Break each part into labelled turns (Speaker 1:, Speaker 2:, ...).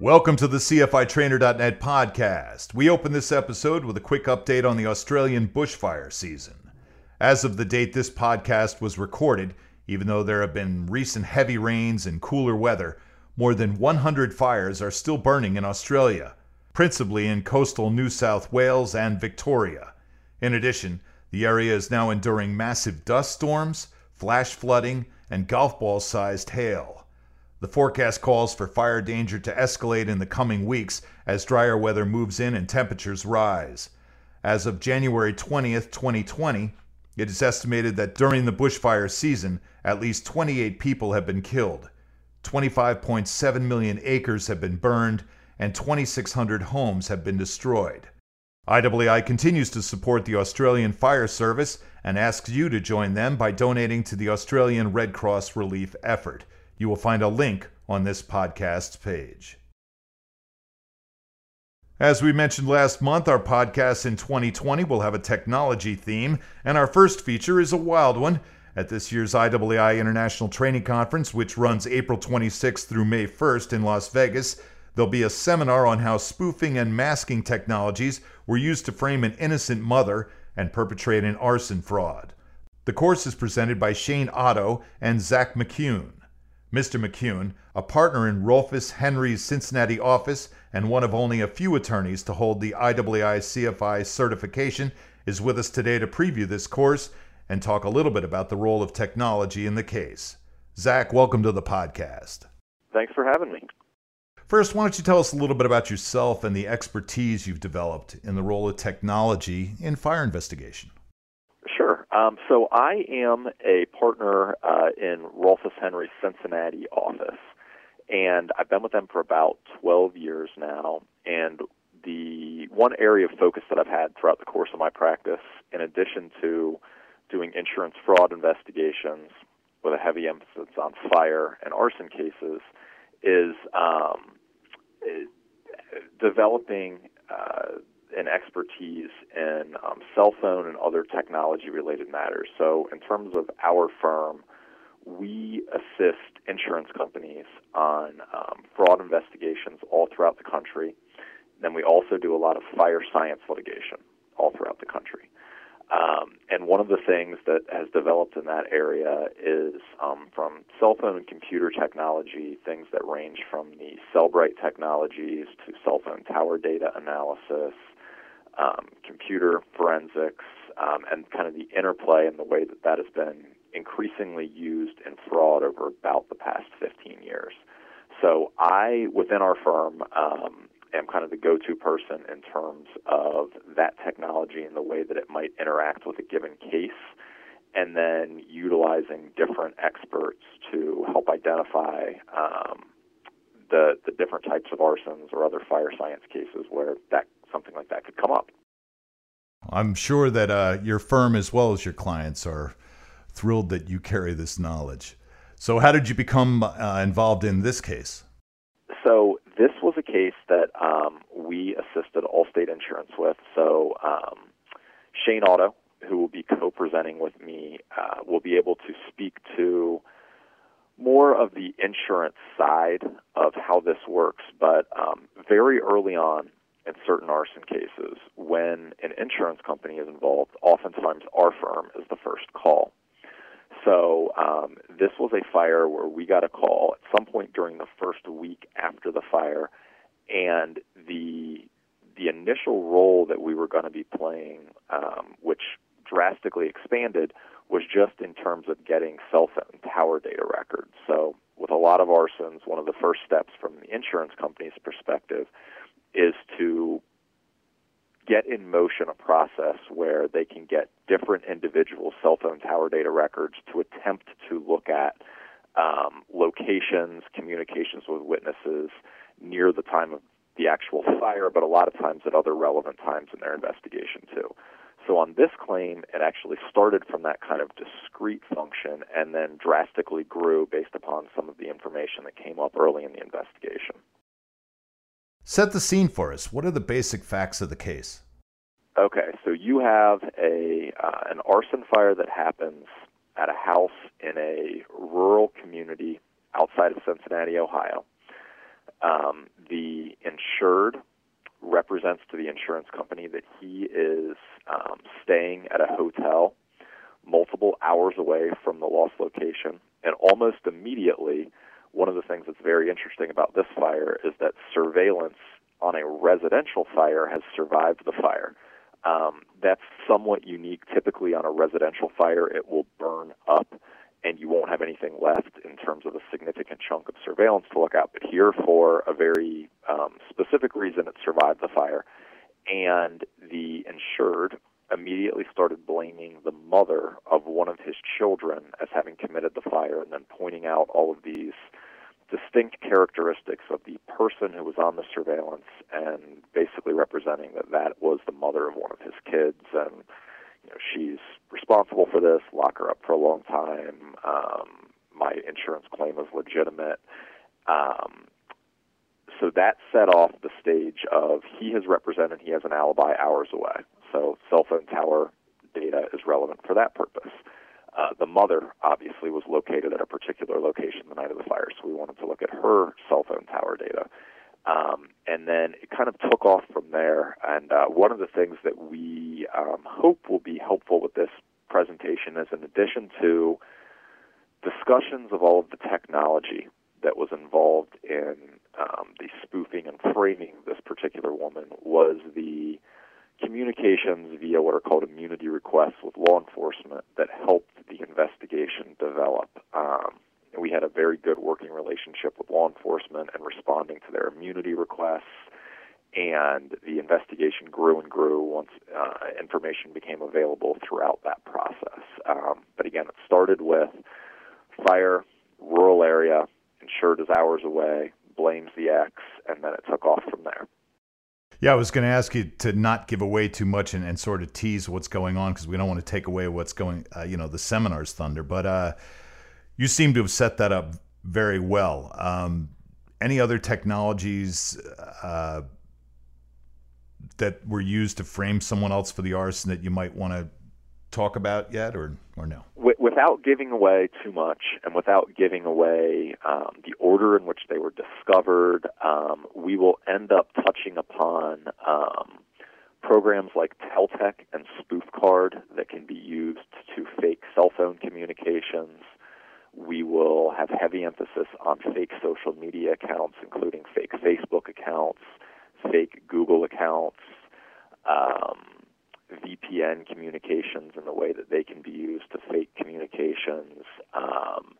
Speaker 1: Welcome to the CFITrainer.net podcast. We open this episode with a quick update on the Australian bushfire season. As of the date this podcast was recorded, even though there have been recent heavy rains and cooler weather, more than 100 fires are still burning in Australia, principally in coastal New South Wales and Victoria. In addition, the area is now enduring massive dust storms, flash flooding, and golf ball sized hail. The forecast calls for fire danger to escalate in the coming weeks as drier weather moves in and temperatures rise. As of January 20th, 2020, it is estimated that during the bushfire season, at least 28 people have been killed. 25.7 million acres have been burned, and 2,600 homes have been destroyed. IAAI continues to support the Australian Fire Service and asks you to join them by donating to the Australian Red Cross relief effort. You will find a link on this podcast's page. As we mentioned last month, our podcast in 2020 will have a technology theme, and our first feature is a wild one. At this year's IAAI International Training Conference, which runs April 26th through May 1st in Las Vegas, there'll be a seminar on how spoofing and masking technologies were used to frame an innocent mother and perpetrate an arson fraud. The course is presented by Shane Otto and Zach McCune. Mr. McCune, a partner in Rolfes Henry's Cincinnati office and one of only a few attorneys to hold the IAAI CFI certification, is with us today to preview this course and talk a little bit about the role of technology in the case. Zach, welcome to the podcast.
Speaker 2: Thanks for having me.
Speaker 1: First, why don't you tell us a little bit about yourself and the expertise you've developed in the role of technology in fire investigation?
Speaker 2: Um, so I am a partner uh, in Rolfes Henry's Cincinnati office, and I've been with them for about 12 years now. And the one area of focus that I've had throughout the course of my practice, in addition to doing insurance fraud investigations with a heavy emphasis on fire and arson cases, is um, developing uh, an expertise in um, cell phone and other technology related matters. So, in terms of our firm, we assist insurance companies on um, fraud investigations all throughout the country. Then we also do a lot of fire science litigation all throughout the country. Um, and one of the things that has developed in that area is um, from cell phone and computer technology, things that range from the Cellebrite technologies to cell phone tower data analysis, um, computer forensics, um, and kind of the interplay and the way that that has been increasingly used in fraud over about the past 15 years. So I, within our firm, um, am kind of the go-to person in terms of that technology and the way that it might interact with a given case, and then utilizing different experts to help identify um, the the different types of arsons or other fire science cases where that something like that could come up.
Speaker 1: I'm sure that uh, your firm, as well as your clients, are thrilled that you carry this knowledge. So, how did you become uh, involved in this case?
Speaker 2: So, this was a case that um, we assisted Allstate Insurance with. So, um, Shane Otto, who will be co presenting with me, uh, will be able to speak to more of the insurance side of how this works. But um, very early on, in certain arson cases, when an insurance company is involved, oftentimes our firm is the first call. So um, this was a fire where we got a call at some point during the first week after the fire, and the the initial role that we were going to be playing, um, which drastically expanded, was just in terms of getting cell phone tower data records. So with a lot of arsons, one of the first steps from the insurance company's perspective is to get in motion a process where they can get different individual cell phone tower data records to attempt to look at um, locations, communications with witnesses near the time of the actual fire, but a lot of times at other relevant times in their investigation too. So on this claim, it actually started from that kind of discrete function and then drastically grew based upon some of the information that came up early in the investigation.
Speaker 1: Set the scene for us. What are the basic facts of the case?
Speaker 2: Okay, so you have a uh, an arson fire that happens at a house in a rural community outside of Cincinnati, Ohio. Um, the insured represents to the insurance company that he is um, staying at a hotel multiple hours away from the lost location, and almost immediately, one of the things that's very interesting about this fire is that surveillance on a residential fire has survived the fire. Um, that's somewhat unique. Typically, on a residential fire, it will burn up and you won't have anything left in terms of a significant chunk of surveillance to look at. But here, for a very um, specific reason, it survived the fire. And the insured immediately started blaming the mother of one of his children as having committed the fire and then pointing out all of these distinct characteristics of the person who was on the surveillance and basically representing that that was the mother of one of his kids. And you know she's responsible for this lock her up for a long time. Um my insurance claim is legitimate. Um so that set off the stage of he has represented he has an alibi hours away so cell phone tower data is relevant for that purpose uh, the mother obviously was located at a particular location the night of the fire, so we wanted to look at her cell phone tower data. Um, and then it kind of took off from there. And uh, one of the things that we um, hope will be helpful with this presentation is in addition to discussions of all of the technology that was involved in um, the spoofing and framing of this particular woman was the communications via what are called immunity requests with law enforcement that helped the investigation develop. Um, we had a very good working relationship with law enforcement and responding to their immunity requests. And the investigation grew and grew once uh, information became available throughout that process. Um, but again, it started with fire, rural area, insured is hours away, blames the ex, and then it took off from there.
Speaker 1: Yeah, I was going to ask you to not give away too much and, and sort of tease what's going on because we don't want to take away what's going, uh, you know, the seminar's thunder. But uh, you seem to have set that up very well. Um, any other technologies uh, that were used to frame someone else for the arson that you might want to talk about yet, or or no?
Speaker 2: Without giving away too much, and without giving away um, the order in which they were discovered, um, we will end up touching upon um, programs like Teltec and SpoofCard that can be used to fake cell phone communications. We will have heavy emphasis on fake social media accounts, including fake Facebook accounts, fake Google accounts. Um, VPN communications and the way that they can be used to fake communications, um,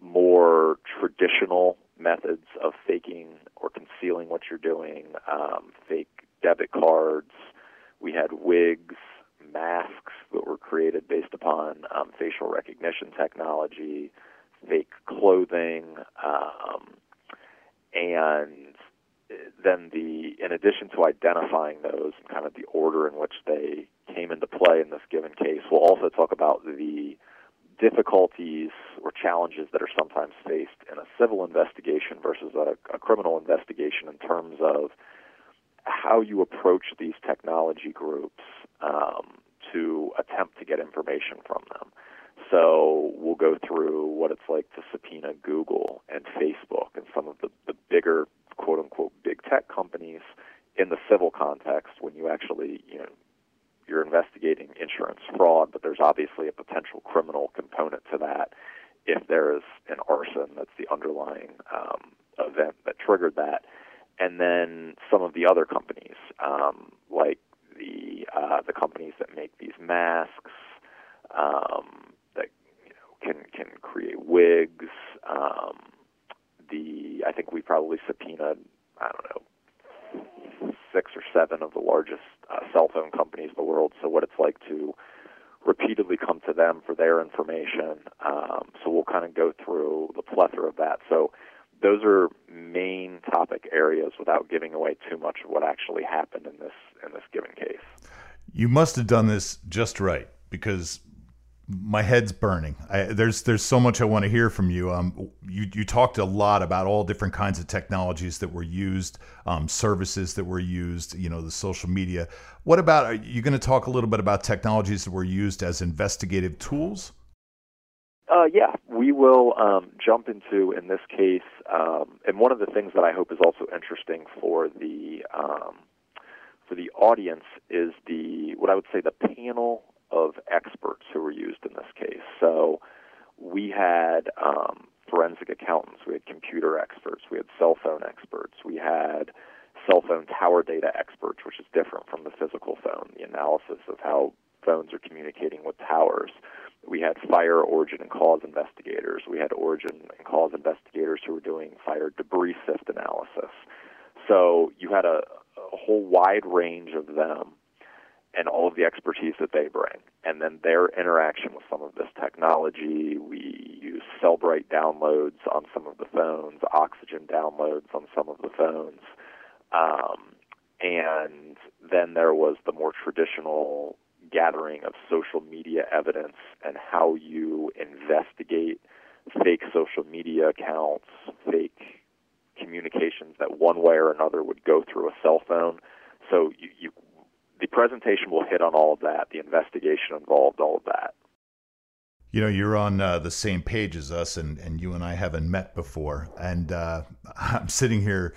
Speaker 2: more traditional methods of faking or concealing what you're doing, um, fake debit cards. We had wigs, masks that were created based upon um, facial recognition technology, fake clothing, um, and then the in addition to identifying those and kind of the order in which they came into play in this given case, we'll also talk about the difficulties or challenges that are sometimes faced in a civil investigation versus a, a criminal investigation in terms of how you approach these technology groups um, to attempt to get information from them. So we'll go through what it's like to subpoena Google and Facebook and some of the, the bigger quote unquote big tech companies in the civil context when you actually, you know, you're investigating insurance fraud, but there's obviously a potential criminal component to that if there is an arson that's the underlying um, event that triggered that. And then some of the other companies, um, like the uh, the companies that make these masks, um, that you know can can create wigs, um, the I think we probably subpoenaed I don't know six or seven of the largest uh, cell phone companies in the world. So what it's like to repeatedly come to them for their information. Um, so we'll kind of go through the plethora of that. So those are main topic areas without giving away too much of what actually happened in this in this given case.
Speaker 1: You must have done this just right because my head's burning. I, there's there's so much I want to hear from you. Um, you you talked a lot about all different kinds of technologies that were used, um, services that were used. You know, the social media. What about? Are you going to talk a little bit about technologies that were used as investigative tools?
Speaker 2: Uh, yeah, we will um, jump into in this case, um, and one of the things that I hope is also interesting for the um, for the audience is the what I would say the panel of experts who were used in this case. So we had um, forensic accountants, we had computer experts, we had cell phone experts, we had cell phone tower data experts, which is different from the physical phone, the analysis of how phones are communicating with towers. We had fire origin and cause investigators. We had origin and cause investigators who were doing fire debris sift analysis. So you had a, a whole wide range of them and all of the expertise that they bring, and then their interaction with some of this technology. We use Cellebrite downloads on some of the phones, Oxygen downloads on some of the phones, um, and then there was the more traditional gathering of social media evidence and how you investigate fake social media accounts, fake communications that one way or another would go through a cell phone. So you, you the presentation will hit on all of that, the investigation involved, all of that.
Speaker 1: You know, you're on uh, the same page as us, and, and you and I haven't met before. And uh, I'm sitting here,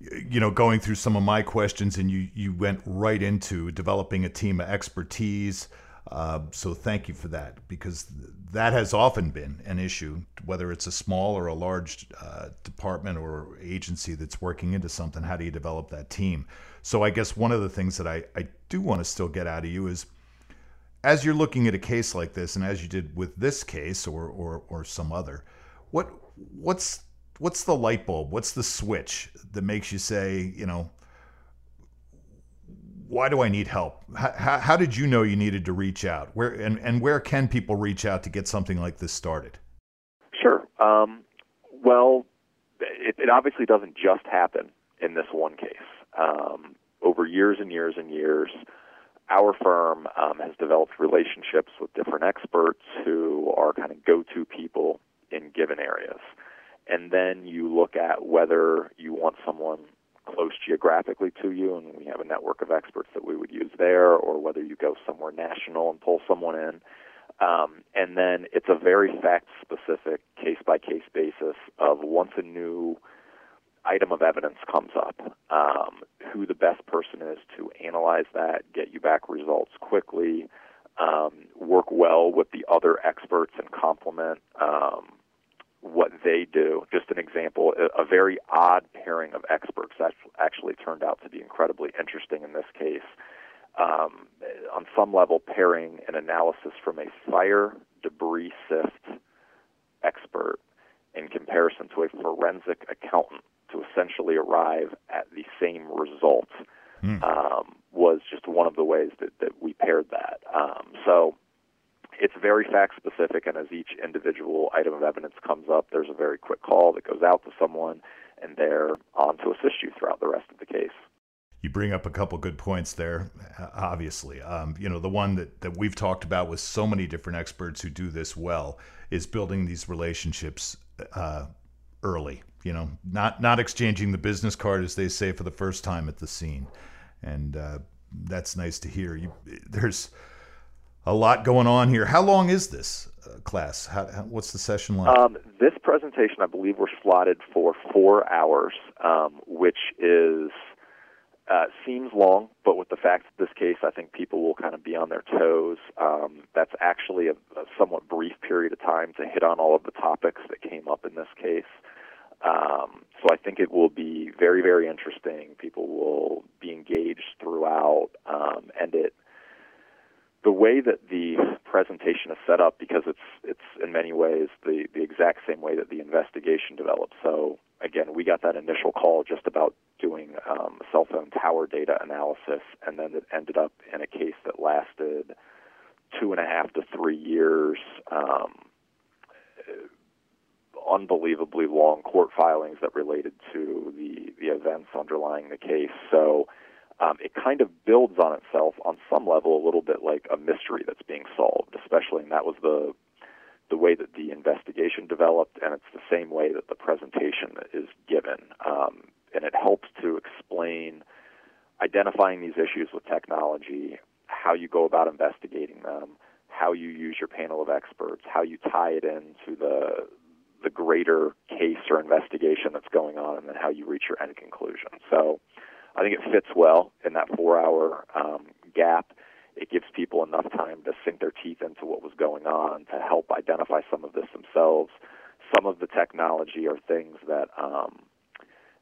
Speaker 1: you know, going through some of my questions, and you, you went right into developing a team of expertise. Uh, so thank you for that, because that has often been an issue, whether it's a small or a large uh, department or agency that's working into something. How do you develop that team? So I guess one of the things that I, I do want to still get out of you is as you're looking at a case like this, and as you did with this case or or, or some other, what what's what's the light bulb? What's the switch that makes you say, you know, why do I need help? How, how, did you know you needed to reach out? Where and, and where can people reach out to get something like this started?
Speaker 2: Sure. Um, well, it, it obviously doesn't just happen in this one case um, over years and years and years, our firm um, has developed relationships with different experts who are kind of go to people in given areas. And then you look at whether you want someone close geographically to you, and we have a network of experts that we would use there, or whether you go somewhere national and pull someone in. Um, and then it's a very fact specific, case by case basis of once a new item of evidence comes up, um, who the best person is to analyze that, get you back results quickly, um, work well with the other experts and complement um, what they do. Just an example, a, very odd pairing of experts that actually turned out to be incredibly interesting in this case. Um, on some level, pairing an analysis from a fire debris sift expert in comparison to a forensic accountant to essentially arrive at the same result mm. um, was just one of the ways that, that we paired that. Um, so it's very fact specific, and as each individual item of evidence comes up, there's a very quick call that goes out to someone, and they're on to assist you throughout the rest of the case.
Speaker 1: You bring up a couple good points there, obviously. Um, you know, the one that, that we've talked about with so many different experts who do this well is building these relationships uh, early you know, not not exchanging the business card as they say for the first time at the scene, and uh, that's nice to hear. You, there's a lot going on here. How long is this uh, class? How, how, what's the session like?
Speaker 2: Um, this presentation, I believe, we're slotted for four hours, um, which is uh, seems long, but with the fact that this case, I think people will kind of be on their toes. Um, that's actually a, a somewhat brief period of time to hit on all of the topics that came up in this case. Um, so I think it will be very, very interesting. People will be engaged throughout, um, and it the way that the presentation is set up because it's it's in many ways the the exact same way that the investigation developed. So again, we got that initial call just about doing um, cell phone tower data analysis, and then it ended up in a case that lasted two and a half to three years. Um, unbelievably long court filings that related to the, the events underlying the case. So um, it kind of builds on itself on some level a little bit like a mystery that's being solved, especially, and that was the the way that the investigation developed, and it's the same way that the presentation is given. Um, and it helps to explain identifying these issues with technology, how you go about investigating them, how you use your panel of experts, how you tie it into the the greater case or investigation that's going on, and then how you reach your end conclusion. So, I think it fits well in that four-hour um, gap. It gives people enough time to sink their teeth into what was going on, to help identify some of this themselves. Some of the technology are things that um,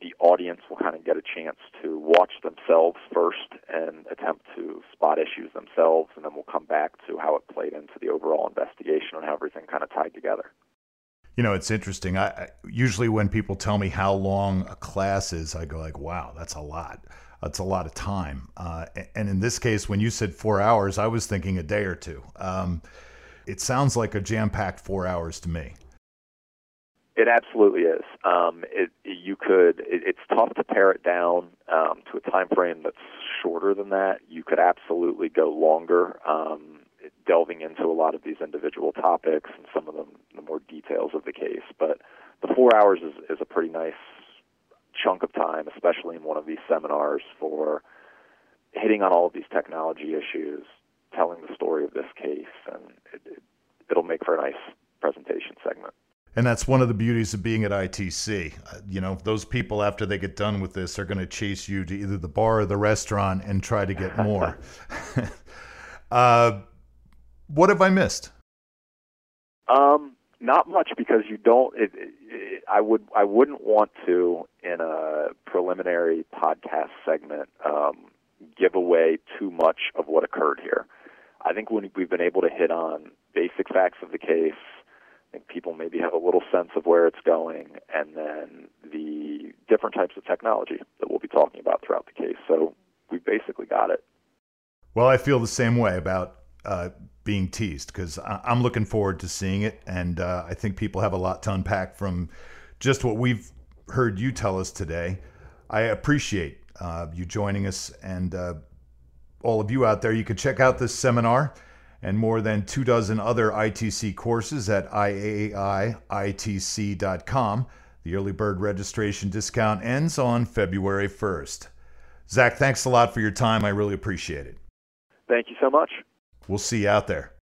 Speaker 2: the audience will kind of get a chance to watch themselves first and attempt to spot issues themselves, and then we'll come back to how it played into the overall investigation and how everything kind of tied together.
Speaker 1: You know, it's interesting. I usually when people tell me how long a class is, I go like, "Wow, that's a lot. That's a lot of time." Uh, and in this case, when you said four hours, I was thinking a day or two. Um, it sounds like a jam-packed four hours to me.
Speaker 2: It absolutely is. Um, it, you could. It, it's tough to pare it down um, to a time frame that's shorter than that. You could absolutely go longer, um, delving into a lot of these individual topics and some of them, the more details of the case. But the four hours is, is a pretty nice chunk of time, especially in one of these seminars for hitting on all of these technology issues, telling the story of this case, and it, it, it'll make for a nice presentation segment.
Speaker 1: And that's one of the beauties of being at ITC. Uh, you know, those people after they get done with this are going to chase you to either the bar or the restaurant and try to get more. uh, what have I missed?
Speaker 2: Um, not much because you don't. It, it, I would. I wouldn't want to in a preliminary podcast segment um, give away too much of what occurred here. I think when we've been able to hit on basic facts of the case I think people maybe have a little sense of where it's going, and then the different types of technology that we'll be talking about throughout the case. So we basically got it.
Speaker 1: Well, I feel the same way about uh, being teased because I'm looking forward to seeing it, and uh, I think people have a lot to unpack from just what we've heard you tell us today. I appreciate uh, you joining us, and uh, all of you out there. You can check out this seminar and more than two dozen other ITC courses at IAIITC.com. The early bird registration discount ends on February 1st. Zach, thanks a lot for your time. I really appreciate it.
Speaker 2: Thank you so much.
Speaker 1: We'll see you out there.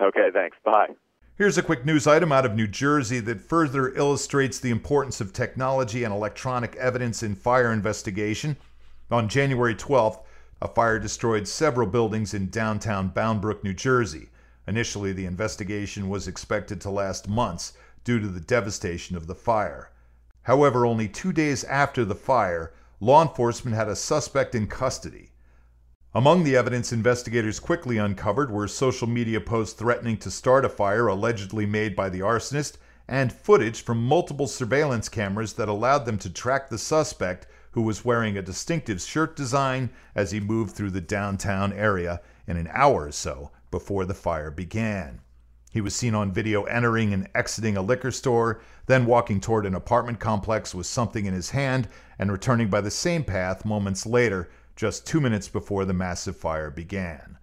Speaker 2: Okay, thanks. Bye.
Speaker 1: Here's a quick news item out of New Jersey that further illustrates the importance of technology and electronic evidence in fire investigation. On January 12th, a fire destroyed several buildings in downtown Bound Brook, New Jersey. Initially, the investigation was expected to last months due to the devastation of the fire. However, only two days after the fire, law enforcement had a suspect in custody. Among the evidence investigators quickly uncovered were social media posts threatening to start a fire allegedly made by the arsonist and footage from multiple surveillance cameras that allowed them to track the suspect who was wearing a distinctive shirt design as he moved through the downtown area in an hour or so before the fire began. He was seen on video entering and exiting a liquor store, then walking toward an apartment complex with something in his hand, and returning by the same path moments later, just two minutes before the massive fire began.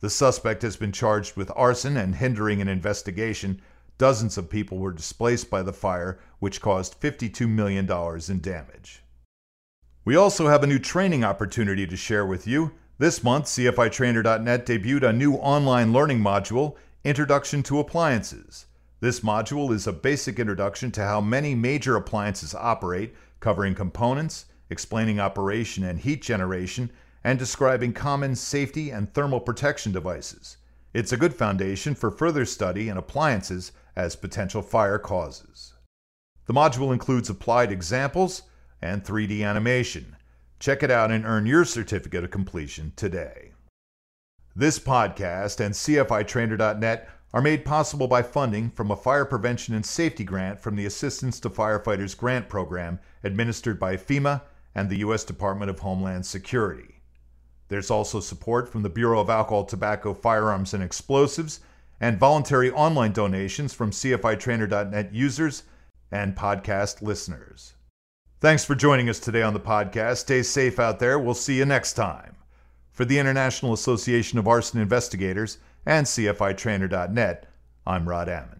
Speaker 1: The suspect has been charged with arson and hindering an investigation. Dozens of people were displaced by the fire, which caused $52 million in damage. We also have a new training opportunity to share with you. This month, CFITrainer.net debuted a new online learning module, Introduction to Appliances. This module is a basic introduction to how many major appliances operate, covering components, explaining operation and heat generation, and describing common safety and thermal protection devices. It's a good foundation for further study in appliances as potential fire causes. The module includes applied examples, and 3D animation. Check it out and earn your certificate of completion today. This podcast and CFITrainer.net are made possible by funding from a fire prevention and safety grant from the Assistance to Firefighters Grant Program administered by FEMA and the U.S. Department of Homeland Security. There's also support from the Bureau of Alcohol, Tobacco, Firearms, and Explosives, and voluntary online donations from CFITrainer.net users and podcast listeners. Thanks for joining us today on the podcast. Stay safe out there. We'll see you next time. For the International Association of Arson Investigators and CFITrainer.net, I'm Rod Ammon.